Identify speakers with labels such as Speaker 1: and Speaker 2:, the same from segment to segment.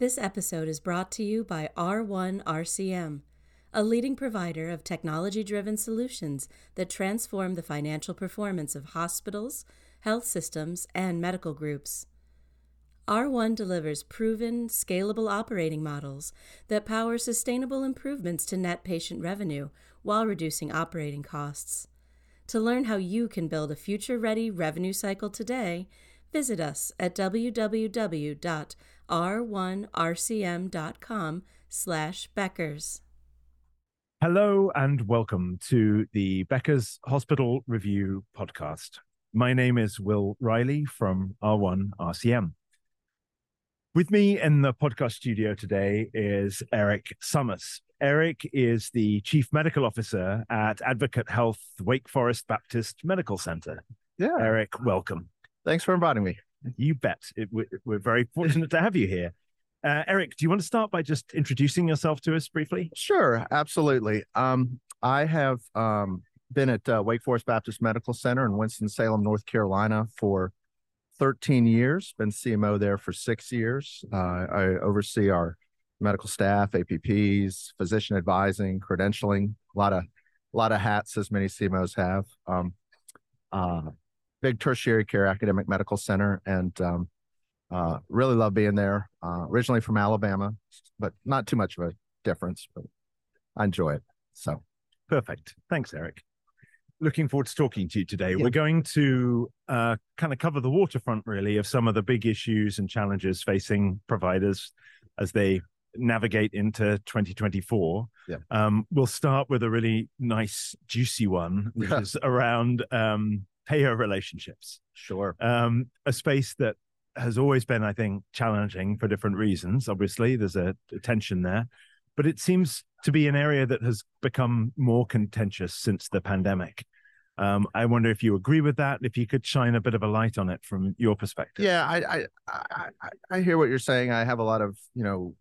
Speaker 1: This episode is brought to you by R1 RCM, a leading provider of technology driven solutions that transform the financial performance of hospitals, health systems, and medical groups. R1 delivers proven, scalable operating models that power sustainable improvements to net patient revenue while reducing operating costs. To learn how you can build a future ready revenue cycle today, visit us at www.r1rcm.com slash Beckers.
Speaker 2: Hello and welcome to the Becker's Hospital Review podcast. My name is Will Riley from R1 RCM. With me in the podcast studio today is Erik Summers. Erik is the Chief Medical Officer at Advocate Health Wake Forest Baptist Medical Center.
Speaker 3: Yeah.
Speaker 2: Erik, welcome.
Speaker 3: Thanks for inviting me.
Speaker 2: You bet. It, we're, very fortunate to have you here. Uh, Erik, do you want to start by just introducing yourself to us briefly?
Speaker 3: Sure, absolutely. Um, I have um, been at uh, Wake Forest Baptist Medical Center in Winston-Salem, North Carolina for 13 years, been CMO there for six years. Uh, I oversee our medical staff, APPs, physician advising, credentialing, a lot of a lot of hats as many CMOs have. Um, uh, big tertiary care academic medical center, and um, uh, really love being there. Uh, originally from Alabama, but not too much of a difference, but I enjoy it. So
Speaker 2: perfect. Thanks, Erik. Looking forward to talking to you today.
Speaker 3: Yeah.
Speaker 2: We're going to uh, kind of cover the waterfront, really, of some of the big issues and challenges facing providers as they navigate into 2024.
Speaker 3: Yeah.
Speaker 2: Um, we'll start with a really nice, juicy one, which is around um, payer relationships.
Speaker 3: sure.
Speaker 2: um, a space that has always been, I think, challenging for different reasons. Obviously, there's a, a tension there, but it seems to be an area that has become more contentious since the pandemic. Um, I wonder if you agree with that. If you could shine a bit of a light on it from your perspective.
Speaker 3: Yeah, I, I I I I hear what you're saying. I have a lot of you know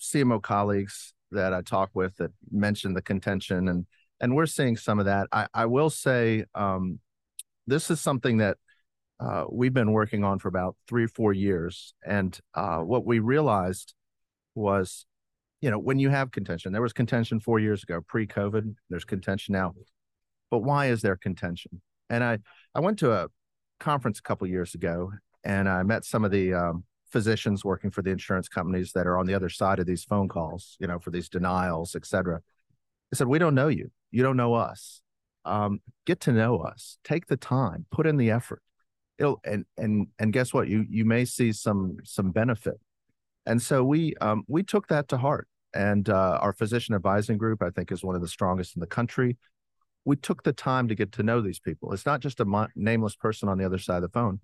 Speaker 3: CMO colleagues that I talk with that mention the contention, and and we're seeing some of that. I I will say um, this is something that uh, we've been working on for about three or four years, and uh, what we realized was, you know, when you have contention, there was contention four years ago, pre-COVID. There's contention now, but why is there contention? And I I went to a conference a couple years ago and I met some of the um, physicians working for the insurance companies that are on the other side of these phone calls, you know, for these denials, et cetera. I said, We don't know you. You don't know us. Um, get to know us. Take the time, put in the effort. It'll, and and and guess what? You you may see some some benefit. And so we um, we took that to heart. And uh, our physician advising group, I think, is one of the strongest in the country we took the time to get to know these people. It's not just a nameless person on the other side of the phone.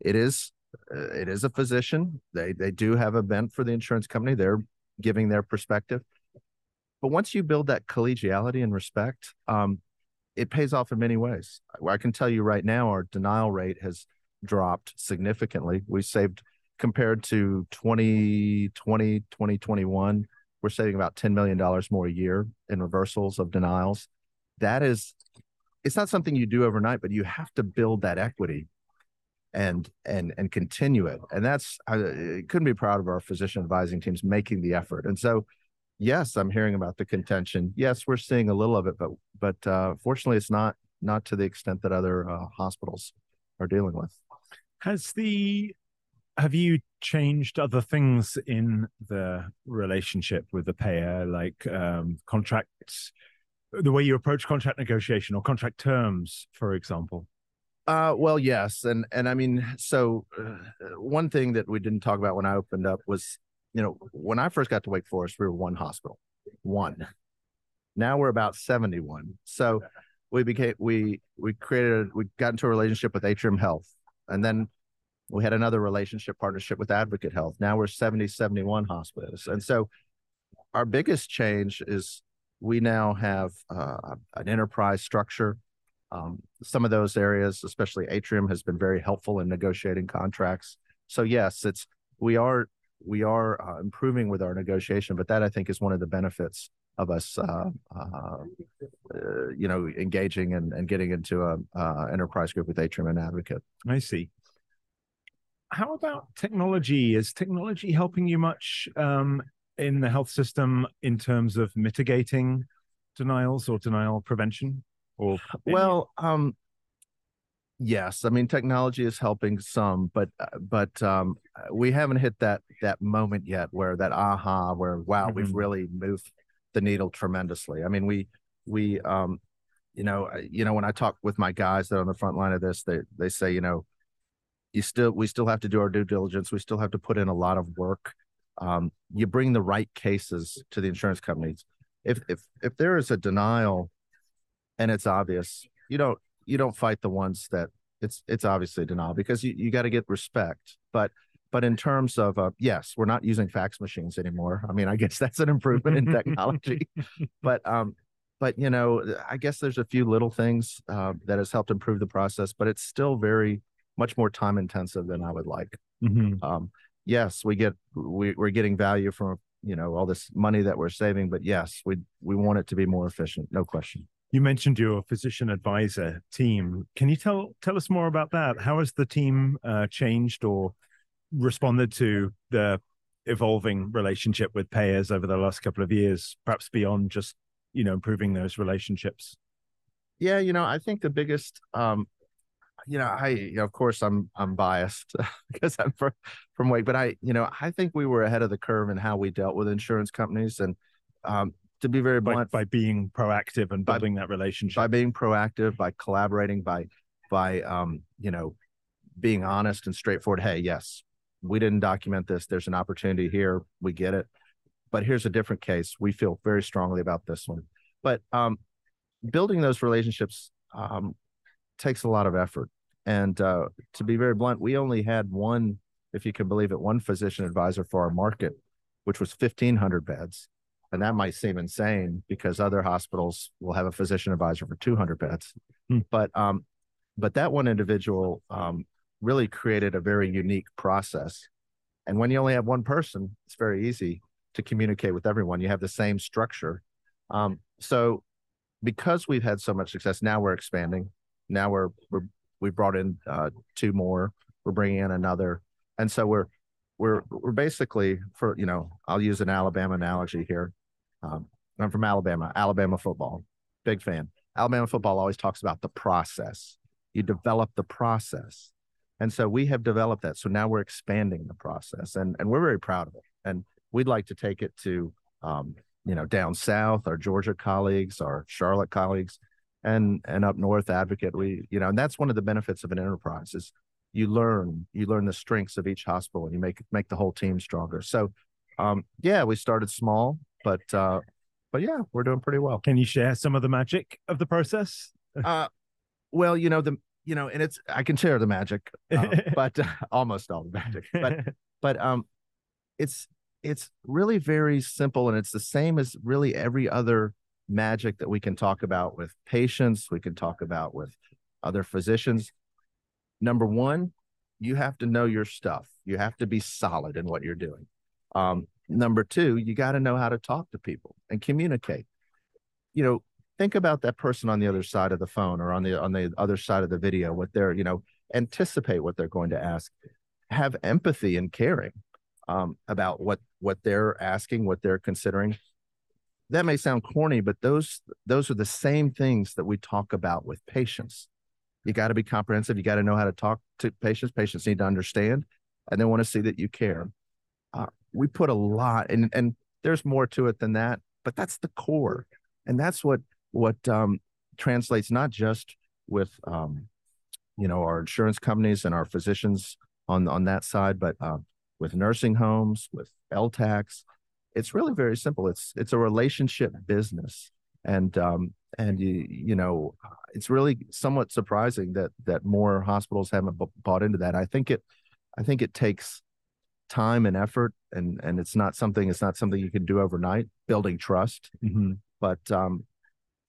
Speaker 3: It is uh, it is a physician. They they do have a bent for the insurance company. They're giving their perspective. But once you build that collegiality and respect, um, it pays off in many ways. I can tell you right now, our denial rate has dropped significantly. We saved compared to 2020, 2021, we're saving about $10 million more a year in reversals of denials that is it's not something you do overnight but you have to build that equity and and and continue it and that's i couldn't be proud of our physician advising teams making the effort and so yes i'm hearing about the contention yes we're seeing a little of it but but uh fortunately it's not not to the extent that other uh, hospitals are dealing with
Speaker 2: Has the have you changed other things in the relationship with the payer, like um, contracts, the way you approach contract negotiation or contract terms, for example?
Speaker 3: Uh, well, yes, and and I mean, so uh, one thing that we didn't talk about when I opened up was, you know, when I first got to Wake Forest, we were one hospital, one. Now we're about seventy-one. So we became we we created we got into a relationship with Atrium Health, and then we had another relationship partnership with Advocate Health. Now we're 70, 71 hospitals, and so our biggest change is we now have uh, an enterprise structure. Um, some of those areas, especially Atrium, has been very helpful in negotiating contracts. So yes, it's we are we are uh, improving with our negotiation, but that I think is one of the benefits of us, uh, uh, uh, you know, engaging and, and getting into a uh, enterprise group with Atrium and Advocate.
Speaker 2: I see. how about technology? Is technology helping you much um, in the health system in terms of mitigating denials or denial prevention? Or
Speaker 3: well, um, yes. I mean, technology is helping some, but uh, but um, we haven't hit that that moment yet where that aha, where wow, mm-hmm. we've really moved the needle tremendously. I mean, we we um, you know, you know, when I talk with my guys that are on the front line of this, they they say, you know, you still we still have to do our due diligence. We still have to put in a lot of work. Um, you bring the right cases to the insurance companies. If if if there is a denial and it's obvious, you don't you don't fight the ones that it's it's obviously denial because you, you got to get respect. But but in terms of uh, yes, we're not using fax machines anymore. I mean, I guess that's an improvement in technology. but um, but you know, I guess there's a few little things uh, that has helped improve the process, but it's still very much more time intensive than I would like. Mm-hmm. Um, yes, we get we, we're getting value from you know all this money that we're saving, but yes, we we want it to be more efficient, no question.
Speaker 2: You mentioned your physician advisor team. Can you tell tell us more about that? How has the team uh, changed or responded to the evolving relationship with payers over the last couple of years, perhaps beyond just you know improving those relationships?
Speaker 3: Yeah, you know, I think the biggest um, you know, I you know, of course I'm I'm biased because I'm from from Wake, but I you know I think we were ahead of the curve in how we dealt with insurance companies, and um, to be very blunt,
Speaker 2: by, by being proactive and building by, that relationship,
Speaker 3: by being proactive, by collaborating, by by um, you know being honest and straightforward. Hey, yes, we didn't document this. There's an opportunity here. We get it, but here's a different case. We feel very strongly about this one. But um, building those relationships um, takes a lot of effort. And uh, to be very blunt, we only had one, if you can believe it, one physician advisor for our market, which was 1,500 beds. And that might seem insane because other hospitals will have a physician advisor for 200 beds. Hmm. But um, but that one individual um, really created a very unique process. And when you only have one person, it's very easy to communicate with everyone. You have the same structure. Um, so because we've had so much success, now we're expanding now we're we're we brought in uh, two more. We're bringing in another, and so we're we're we're basically for you know I'll use an Alabama analogy here. Um, I'm from Alabama, Alabama football, big fan. Alabama football always talks about the process. You develop the process, and so we have developed that. So now we're expanding the process, and and we're very proud of it. And we'd like to take it to um, you know down south, our Georgia colleagues, our Charlotte colleagues, and and up north advocate we you know and that's one of the benefits of an enterprise is you learn you learn the strengths of each hospital and you make make the whole team stronger so um yeah we started small but uh but yeah we're doing pretty well
Speaker 2: can you share some of the magic of the process
Speaker 3: uh well you know the you know and it's i can share the magic uh, but uh, almost all the magic but but um it's it's really very simple and it's the same as really every other magic that we can talk about with patients, we can talk about with other physicians. Number one, you have to know your stuff. You have to be solid in what you're doing. Um, number two, you got to know how to talk to people and communicate. You know, think about that person on the other side of the phone or on the on the other side of the video. What they're, you know, anticipate what they're going to ask. Have empathy and caring um, about what what they're asking, what they're considering, that may sound corny, but those those are the same things that we talk about with patients. You got to be comprehensive. You got to know how to talk to patients. Patients need to understand, and they want to see that you care. Uh, we put a lot, and and there's more to it than that, but that's the core, and that's what what um, translates not just with um, you know our insurance companies and our physicians on on that side, but uh, with nursing homes, with LTACs, it's really very simple. It's it's a relationship business, and um, and you you know it's really somewhat surprising that that more hospitals haven't b- bought into that. I think it I think it takes time and effort, and and it's not something it's not something you can do overnight. Building trust, mm-hmm. but um,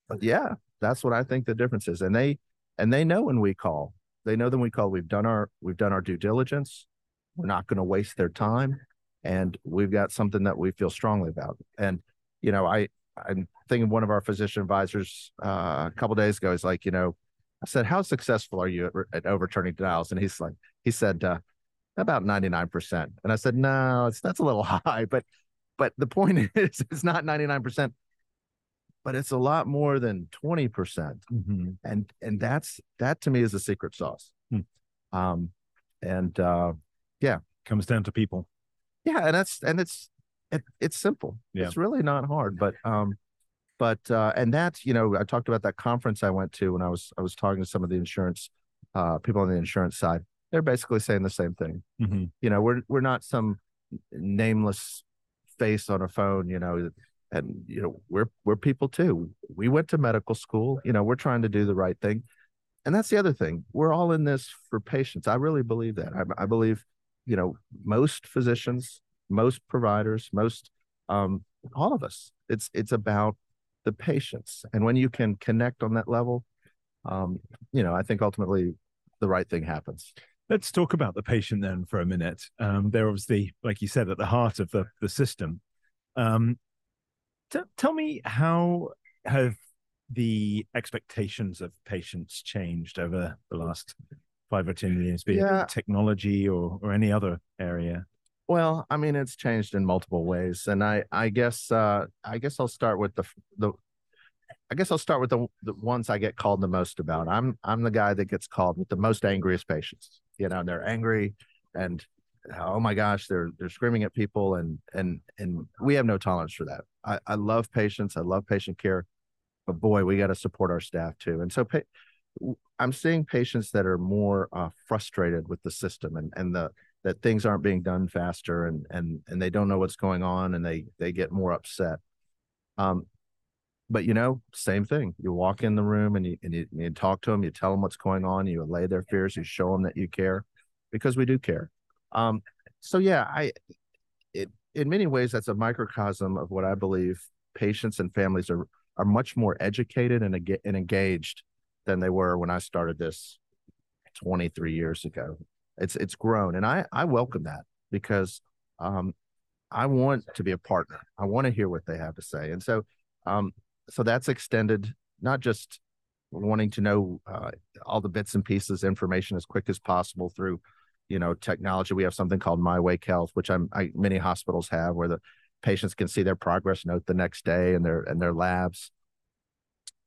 Speaker 3: but yeah, that's what I think the difference is, and they and they know when we call. They know that we call. We've done our we've done our due diligence. We're not going to waste their time and we've got something that we feel strongly about. And you know, I I'm thinking one of our physician advisors uh, a couple days ago is like, you know, I said, "How successful are you at, at overturning denials?" And he's like, he said, uh, about 99%. And I said, no, it's that's a little high, but but the point is it's not 99%, but it's a lot more than 20%. percent
Speaker 2: Mm-hmm.
Speaker 3: And and that's that to me is the secret sauce.
Speaker 2: Hmm.
Speaker 3: Um and uh yeah.
Speaker 2: Comes down to people.
Speaker 3: yeah, and that's and it's it, it's simple.
Speaker 2: Yeah.
Speaker 3: It's really not hard, but um but uh and that's you know I talked about that conference I went to when I was I was talking to some of the insurance uh people on the insurance side. They're basically saying the same thing.
Speaker 2: Mm-hmm.
Speaker 3: You know, we're we're not some nameless face on a phone, you know, and you know, we're we're people too. We went to medical school, you know, we're trying to do the right thing. And that's the other thing. We're all in this for patients. I really believe that. I, I believe, you know, most physicians, most providers, most um all of us. It's it's about the patients. And when you can connect on that level, um, you know, I think ultimately the right thing happens.
Speaker 2: Let's talk about the patient then for a minute. Um, they're obviously, like you said, at the heart of the, the system. Um, t- tell me how have the expectations of patients changed over the last five or ten years, be
Speaker 3: Yeah.
Speaker 2: it technology or or any other area?
Speaker 3: Well, I mean, it's changed in multiple ways, and I, I guess, uh, I guess I'll start with the, the, I guess I'll start with the, the ones I get called the most about. I'm, I'm the guy that gets called with the most angriest patients. You know, they're angry, and oh my gosh, they're they're screaming at people, and and and we have no tolerance for that. I, I love patients, I love patient care, but boy, we got to support our staff too. And so, pa- I'm seeing patients that are more uh, frustrated with the system and and the that things aren't being done faster and and and they don't know what's going on and they they get more upset um but you know same thing. You walk in the room and you and you, you talk to them you tell them what's going on you allay their fears you show them that you care because we do care. Um so yeah i it in many ways that's a microcosm of what i believe patients and families are are much more educated and, and engaged than they were when i started this 23 years ago. It's it's grown and i i welcome that because um i want to be a partner. I want to hear what they have to say. And so um so that's extended not just wanting to know uh, all the bits and pieces information as quick as possible through you know technology. We have something called my wake health which i'm I, many hospitals have where the patients can see their progress note the next day and their and their labs.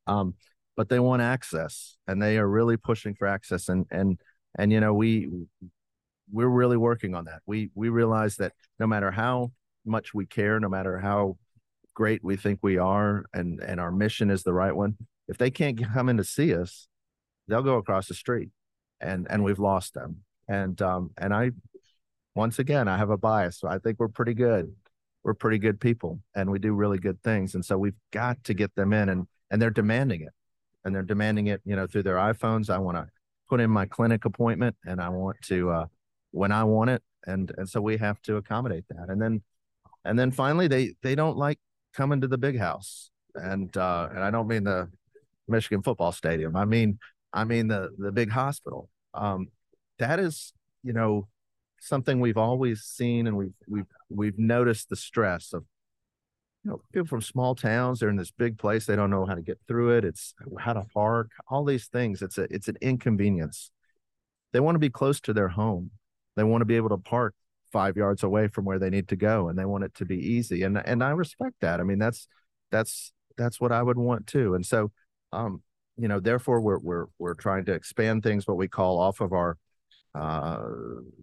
Speaker 3: Um but they want access and they are really pushing for access and and and you know we we're really working on that. We we realize that no matter how much we care no matter how great we think we are and and our mission is the right one if they can't come in to see us they'll go across the street and and we've lost them. And um and i once again i have a bias so i think we're pretty good. We're pretty good people and we do really good things and so we've got to get them in and and they're demanding it. And they're demanding it you know through their iphones. I want to put in my clinic appointment and i want to uh when i want it and and so we have to accommodate that. And then and then finally they they don't like coming to the big house. And uh and i don't mean the michigan football stadium. I mean i mean the the big hospital. Um that is you know something we've always seen and we've we've we've noticed the stress of you know people from small towns they're in this big place they don't know how to get through it. It's how to park all these things. It's a it's an inconvenience. They want to be close to their home. They want to be able to park five yards away from where they need to go and they want it to be easy and and i respect that. I mean that's that's that's what i would want too and so um you know therefore we're we're we're trying to expand things what we call off of our uh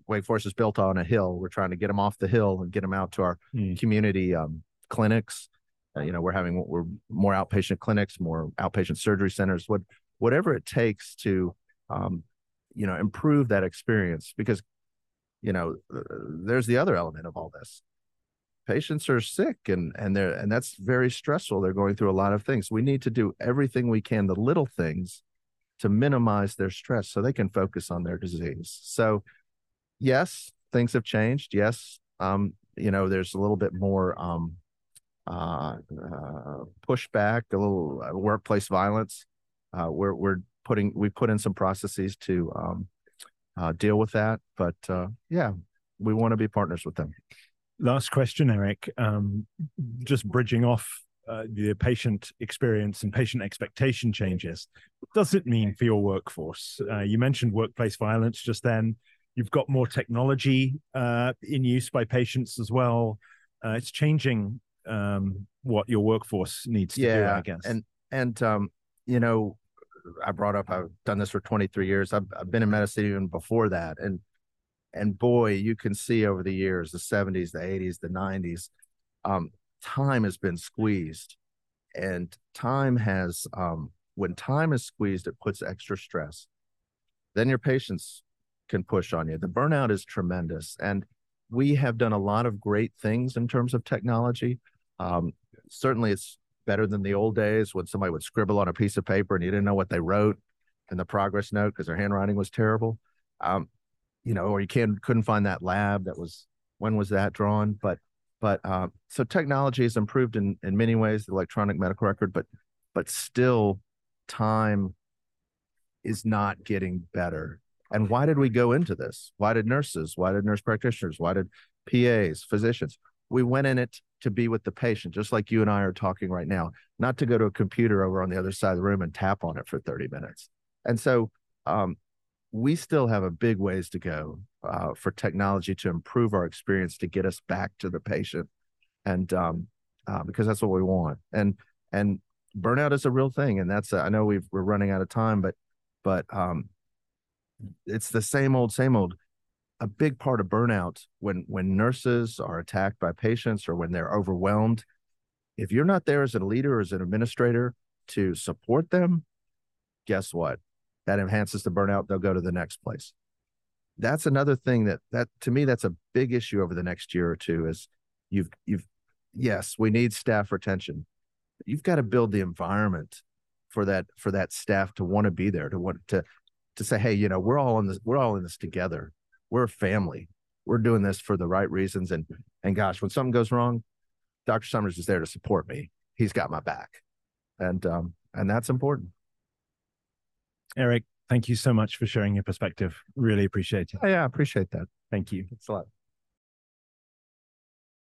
Speaker 3: wake forest is built on a hill. We're trying to get them off the hill and get them out to our
Speaker 2: Hmm.
Speaker 3: community um clinics. Uh, you know we're having we're more outpatient clinics more outpatient surgery centers what whatever it takes to um you know improve that experience because you know uh, there's the other element of all this. Patients are sick and and they're and that's very stressful. They're going through a lot of things. We need to do everything we can the little things to minimize their stress so they can focus on their disease. So yes things have changed. Yes um you know there's a little bit more um uh, uh pushback a little uh, workplace violence. Uh we're we're putting we put in some processes to um uh deal with that but uh yeah we want to be partners with them
Speaker 2: Last question, Erik. Um, just bridging off uh, the patient experience and patient expectation changes. What does it mean for your workforce? Uh, you mentioned workplace violence just then. You've got more technology uh, in use by patients as well. Uh, it's changing um, what your workforce needs to
Speaker 3: yeah,
Speaker 2: do, I guess.
Speaker 3: And and um, you know, I brought up I've done this for 23 years. I've I've been in medicine even before that, and and boy, you can see over the years, the 70s, the 80s, the 90s, um, time has been squeezed, and time has um, when time is squeezed, it puts extra stress. Then your patients can push on you. The burnout is tremendous, and we have done a lot of great things in terms of technology. Um, certainly, it's better than the old days when somebody would scribble on a piece of paper and you didn't know what they wrote in the progress note because their handwriting was terrible. Um, you know, or you can't couldn't find that lab that was when was that drawn? But but uh, so technology has improved in in many ways, the electronic medical record, but but still, time is not getting better. And why did we go into this? Why did nurses? Why did nurse practitioners? Why did PAs, physicians? We went in it to be with the patient, just like you and I are talking right now, not to go to a computer over on the other side of the room and tap on it for 30 minutes. And so um, we still have a big ways to go uh, for technology to improve our experience to get us back to the patient. And um, uh, because that's what we want. And, and burnout is a real thing. And that's, I know we are running out of time, but, but um, it's the same old, same old a big part of burnout when when nurses are attacked by patients or when they're overwhelmed. If you're not there as a leader or as an administrator to support them guess what? That enhances the burnout. They'll go to the next place. That's another thing that that to me that's a big issue over the next year or two is you've you've yes we need staff retention you've got to build the environment for that for that staff to want to be there to want to to say hey you know we're all in this we're all in this together we're a family. We're doing this for the right reasons. And and gosh, when something goes wrong, Dr. Summers is there to support me. He's got my back. And um, and that's important.
Speaker 2: Erik, thank you so much for sharing your perspective. Really appreciate it.
Speaker 3: Oh, yeah, I appreciate that.
Speaker 2: Thank you.
Speaker 3: Thanks a lot.